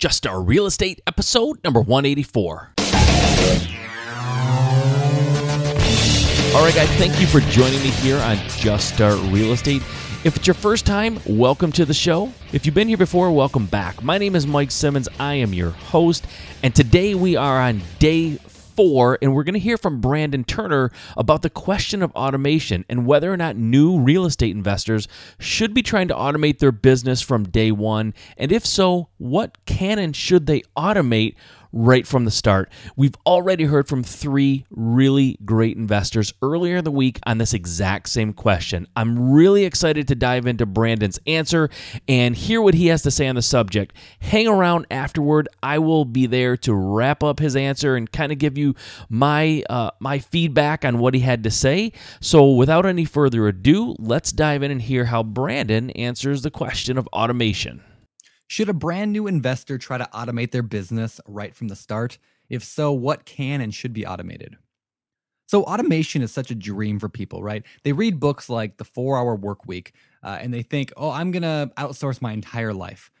Just Start Real Estate, episode number 184. All right, guys, thank you for joining me here on Just Start Real Estate. If it's your first time, welcome to the show. If you've been here before, welcome back. My name is Mike Simmons. I am your host, and today we are on day four, and we're going to hear from Brandon Turner about the question of automation and whether or not new real estate investors should be trying to automate their business from day one. And if so, what can and should they automate right from the start. We've already heard from three really great investors earlier in the week on this exact same question. I'm really excited to dive into Brandon's answer and hear what he has to say on the subject. Hang around afterward. I will be there to wrap up his answer and kind of give you my uh, my feedback on what he had to say. So without any further ado, let's dive in and hear how Brandon answers the question of automation. Should a brand new investor try to automate their business right from the start? If so, what can and should be automated? So, automation is such a dream for people, right? They read books like The Four Hour Work Week uh, and they think, oh, I'm going to outsource my entire life.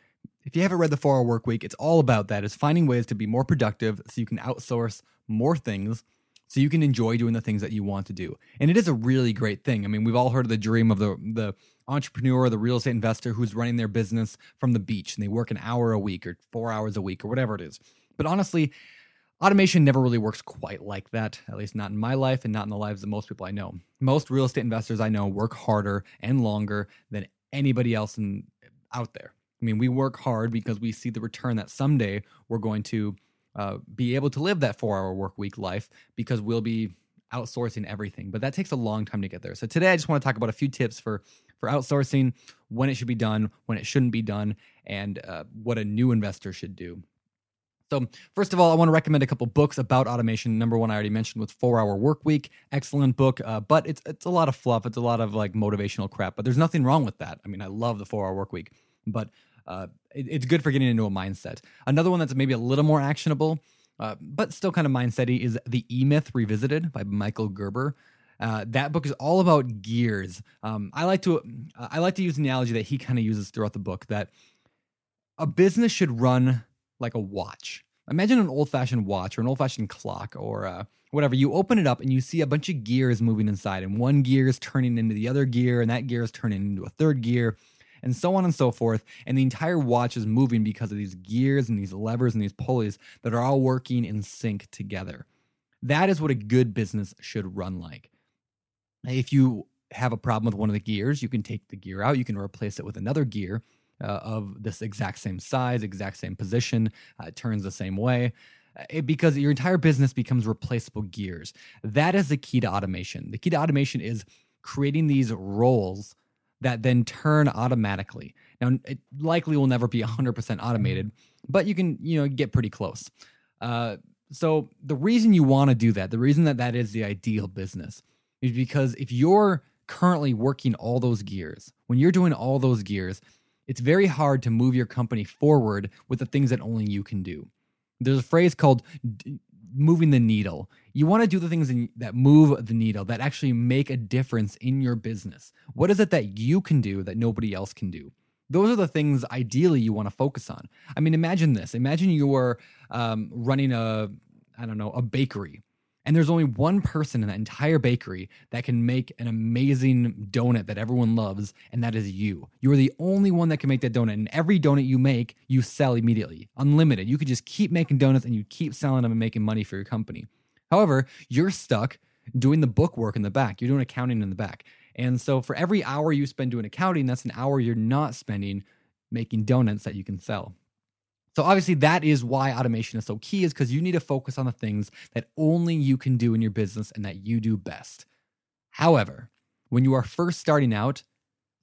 If you haven't read The Four Hour Work Week, it's all about that is finding ways to be more productive so you can outsource more things so you can enjoy doing the things that you want to do. And it is a really great thing. I mean, we've all heard of the dream of the the entrepreneur, the real estate investor who's running their business from the beach and they work an hour a week or 4 hours a week or whatever it is. But honestly, automation never really works quite like that, at least not in my life and not in the lives of most people I know. Most real estate investors I know work harder and longer than anybody else in, out there. I mean, we work hard because we see the return that someday we're going to uh, be able to live that four hour work week life because we'll be outsourcing everything. But that takes a long time to get there. So today I just want to talk about a few tips for for outsourcing, when it should be done, when it shouldn't be done, and uh, what a new investor should do. So, first of all, I want to recommend a couple books about automation. Number one, I already mentioned with Four Hour Work Week, excellent book, uh, but it's it's a lot of fluff. It's a lot of like motivational crap. But there's nothing wrong with that. I mean, I love the Four Hour Work Week, but uh, it, it's good for getting into a mindset. Another one that's maybe a little more actionable, uh, but still kind of mindsety, is the E Myth Revisited by Michael Gerber. Uh, that book is all about gears. Um, I like to I like to use an analogy that he kind of uses throughout the book that a business should run like a watch. Imagine an old fashioned watch or an old fashioned clock or uh, whatever. You open it up and you see a bunch of gears moving inside, and one gear is turning into the other gear, and that gear is turning into a third gear, and so on and so forth. And the entire watch is moving because of these gears and these levers and these pulleys that are all working in sync together. That is what a good business should run like. If you have a problem with one of the gears, you can take the gear out, you can replace it with another gear uh, of this exact same size, exact same position, uh, turns the same way. Uh, it, because your entire business becomes replaceable gears. That is the key to automation. The key to automation is creating these roles that then turn automatically. Now, it likely will never be 100% automated, but you can, you know, get pretty close. Uh, so the reason you want to do that, the reason that that is the ideal business is because if you're currently working all those gears, when you're doing all those gears, it's very hard to move your company forward with the things that only you can do. There's a phrase called d- moving the needle. You want to do the things in, that move the needle, that actually make a difference in your business. What is it that you can do that nobody else can do? Those are the things ideally you want to focus on. I mean, imagine this. Imagine you're um, running a, I don't know, a bakery and there's only one person in that entire bakery that can make an amazing donut that everyone loves, and that is you. You are the only one that can make that donut. And every donut you make, you sell immediately, unlimited. You could just keep making donuts and you keep selling them and making money for your company. However, you're stuck doing the book work in the back, you're doing accounting in the back. And so for every hour you spend doing accounting, that's an hour you're not spending making donuts that you can sell. So obviously that is why automation is so key is because you need to focus on the things that only you can do in your business and that you do best. However, when you are first starting out,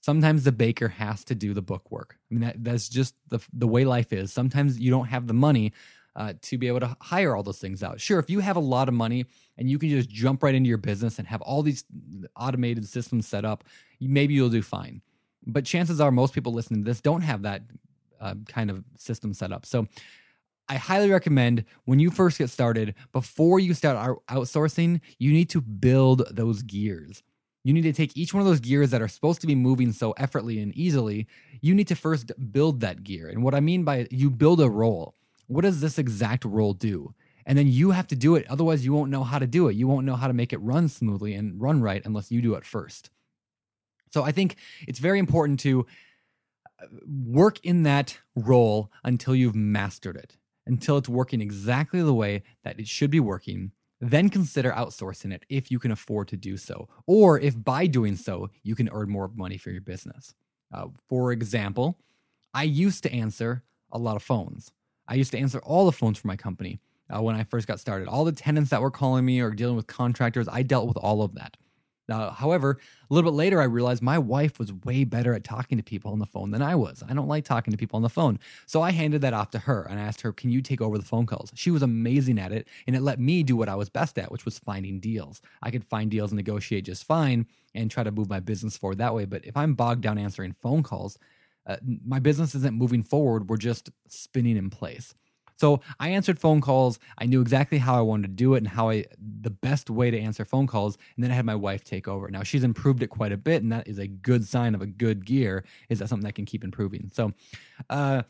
sometimes the baker has to do the book work. I mean that, that's just the the way life is. Sometimes you don't have the money uh, to be able to hire all those things out. Sure, if you have a lot of money and you can just jump right into your business and have all these automated systems set up, maybe you'll do fine. But chances are most people listening to this don't have that uh, kind of system set up. So I highly recommend when you first get started, before you start outsourcing, you need to build those gears. You need to take each one of those gears that are supposed to be moving so effortlessly and easily. You need to first build that gear. And what I mean by you build a role. What does this exact role do? And then you have to do it. Otherwise, you won't know how to do it. You won't know how to make it run smoothly and run right unless you do it first. So I think it's very important to uh, work in that role until you've mastered it, until it's working exactly the way that it should be working. Then consider outsourcing it if you can afford to do so, or if by doing so, you can earn more money for your business. Uh, for example, I used to answer a lot of phones. I used to answer all the phones for my company uh, when I first got started. All the tenants that were calling me or dealing with contractors, I dealt with all of that. Now, however, a little bit later, I realized my wife was way better at talking to people on the phone than I was. I don't like talking to people on the phone. So I handed that off to her and asked her, Can you take over the phone calls? She was amazing at it and it let me do what I was best at, which was finding deals. I could find deals and negotiate just fine and try to move my business forward that way. But if I'm bogged down answering phone calls, uh, my business isn't moving forward. We're just spinning in place. So I answered phone calls. I knew exactly how I wanted to do it and how I the best way to answer phone calls. And then I had my wife take over. Now she's improved it quite a bit, and that is a good sign of a good gear. Is that something that can keep improving? So, uh,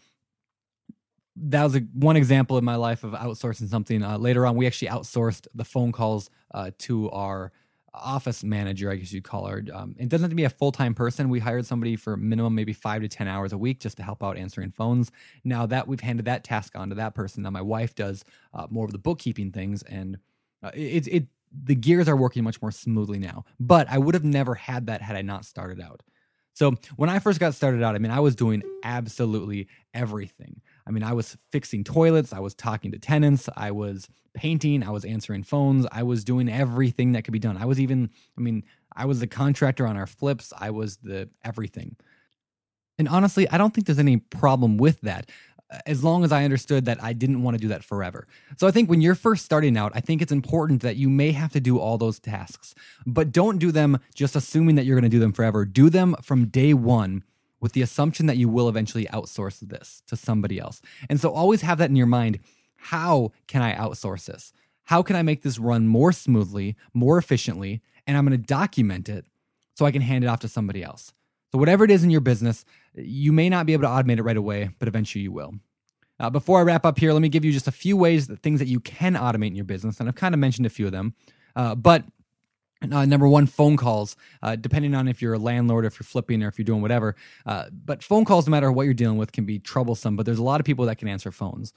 that was a, one example in my life of outsourcing something. Uh, later on, we actually outsourced the phone calls uh, to our office manager, I guess you'd call her. Um, it doesn't have to be a full time person. We hired somebody for minimum maybe five to 10 hours a week just to help out answering phones. Now that we've handed that task on to that person, now my wife does uh, more of the bookkeeping things and uh, it, it, the gears are working much more smoothly now. But I would have never had that had I not started out. So when I first got started out, I mean, I was doing absolutely everything. I mean, I was fixing toilets, I was talking to tenants, I was painting, I was answering phones, I was doing everything that could be done. I was even, I mean, I was the contractor on our flips, I was the everything. And honestly, I don't think there's any problem with that as long as I understood that I didn't want to do that forever. So I think when you're first starting out, I think it's important that you may have to do all those tasks, but don't do them just assuming that you're going to do them forever. Do them from day one with the assumption that you will eventually outsource this to somebody else. And so always have that in your mind. How can I outsource this? How can I make this run more smoothly, more efficiently? And I'm going to document it so I can hand it off to somebody else. So, whatever it is in your business, you may not be able to automate it right away, but eventually you will. Uh, before I wrap up here, let me give you just a few ways that things that you can automate in your business, and I've kind of mentioned a few of them. Uh, but uh, number one, phone calls, uh, depending on if you're a landlord, if you're flipping, or if you're doing whatever. Uh, but phone calls, no matter what you're dealing with, can be troublesome. But there's a lot of people that can answer phones.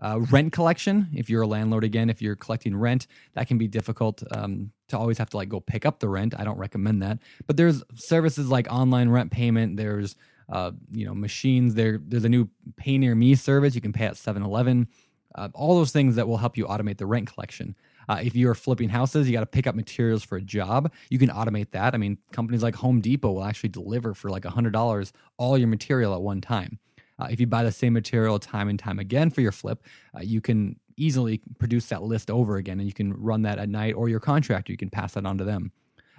Uh, rent collection, if you're a landlord again, if you're collecting rent, that can be difficult um, to always have to like go pick up the rent. I don't recommend that. But there's services like online rent payment. There's uh, you know machines. There there's a new Pay Near Me service. You can pay at 7-Eleven. Uh, all those things that will help you automate the rent collection. Uh, if you're flipping houses, you got to pick up materials for a job. You can automate that. I mean, companies like Home Depot will actually deliver for like $100 all your material at one time. Uh, if you buy the same material time and time again for your flip, uh, you can easily produce that list over again and you can run that at night or your contractor, you can pass that on to them.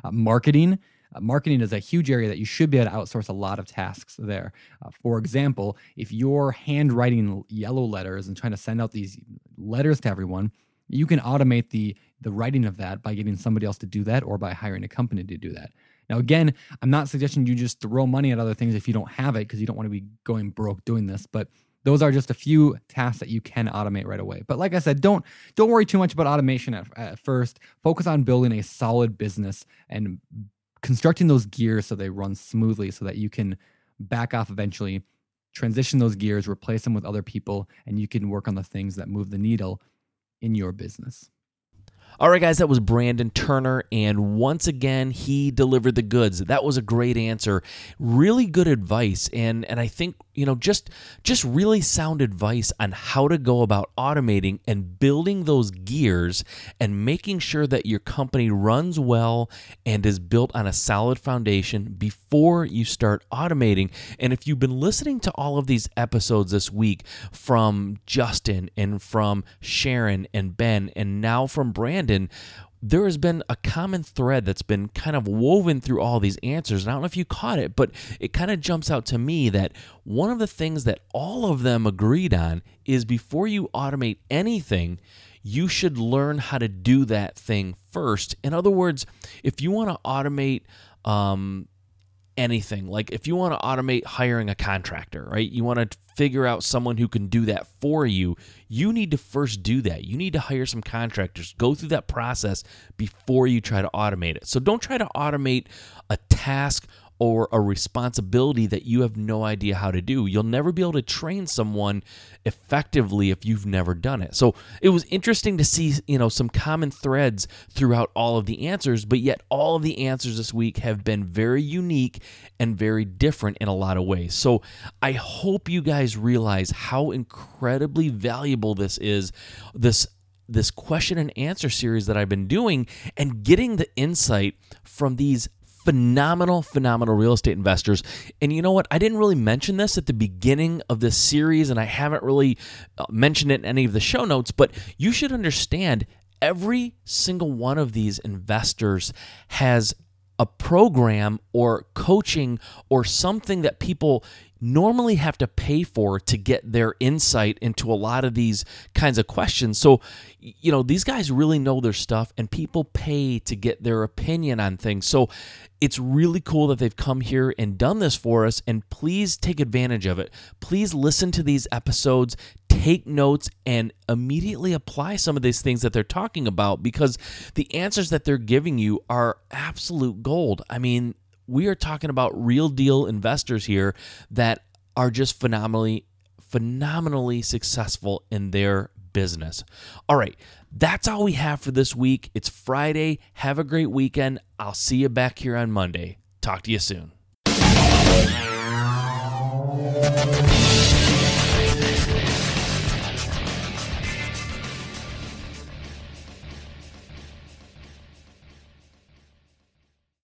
Uh, marketing. Uh, marketing is a huge area that you should be able to outsource a lot of tasks there. Uh, for example, if you're handwriting yellow letters and trying to send out these letters to everyone, you can automate the the writing of that by getting somebody else to do that or by hiring a company to do that. Now, again, I'm not suggesting you just throw money at other things if you don't have it because you don't want to be going broke doing this, but those are just a few tasks that you can automate right away. But like I said, don't don't worry too much about automation at, at first. Focus on building a solid business and constructing those gears so they run smoothly so that you can back off eventually, transition those gears, replace them with other people, and you can work on the things that move the needle in your business. All right, guys, that was Brandon Turner. And once again, he delivered the goods. That was a great answer. Really good advice. And, and I think, you know, just, just really sound advice on how to go about automating and building those gears and making sure that your company runs well and is built on a solid foundation before you start automating. And if you've been listening to all of these episodes this week from Justin and from Sharon and Ben and now from Brandon, and there has been a common thread that's been kind of woven through all these answers. And I don't know if you caught it, but it kind of jumps out to me that one of the things that all of them agreed on is before you automate anything, you should learn how to do that thing first. In other words, if you want to automate um, anything. Like if you want to automate hiring a contractor, right? You want to figure out someone who can do that for you. You need to first do that. You need to hire some contractors. Go through that process before you try to automate it. So don't try to automate a task or a responsibility that you have no idea how to do. You'll never be able to train someone effectively if you've never done it. So it was interesting to see, you know, some common threads throughout all of the answers, but yet all of the answers this week have been very unique and very different in a lot of ways. So I hope you guys realize how incredibly valuable this is. This this question and answer series that I've been doing and getting the insight from these phenomenal, phenomenal real estate investors. And you know what? I didn't really mention this at the beginning of this series, and I haven't really uh, mentioned it in any of the show notes, but you should understand every single one of these investors has a program or coaching or something that people normally have to pay for to get their insight into a lot of these kinds of questions. So, you know, these guys really know their stuff and people pay to get their opinion on things. So, it's really cool that they've come here and done this for us and please take advantage of it. Please listen to these episodes, take notes and immediately apply some of these things that they're talking about because the answers that they're giving you are absolute gold. I mean, we are talking about real deal investors here that are just phenomenally phenomenally successful in their business. All right, that's all we have for this week. It's Friday. Have a great weekend. I'll see you back here on Monday. Talk to you soon.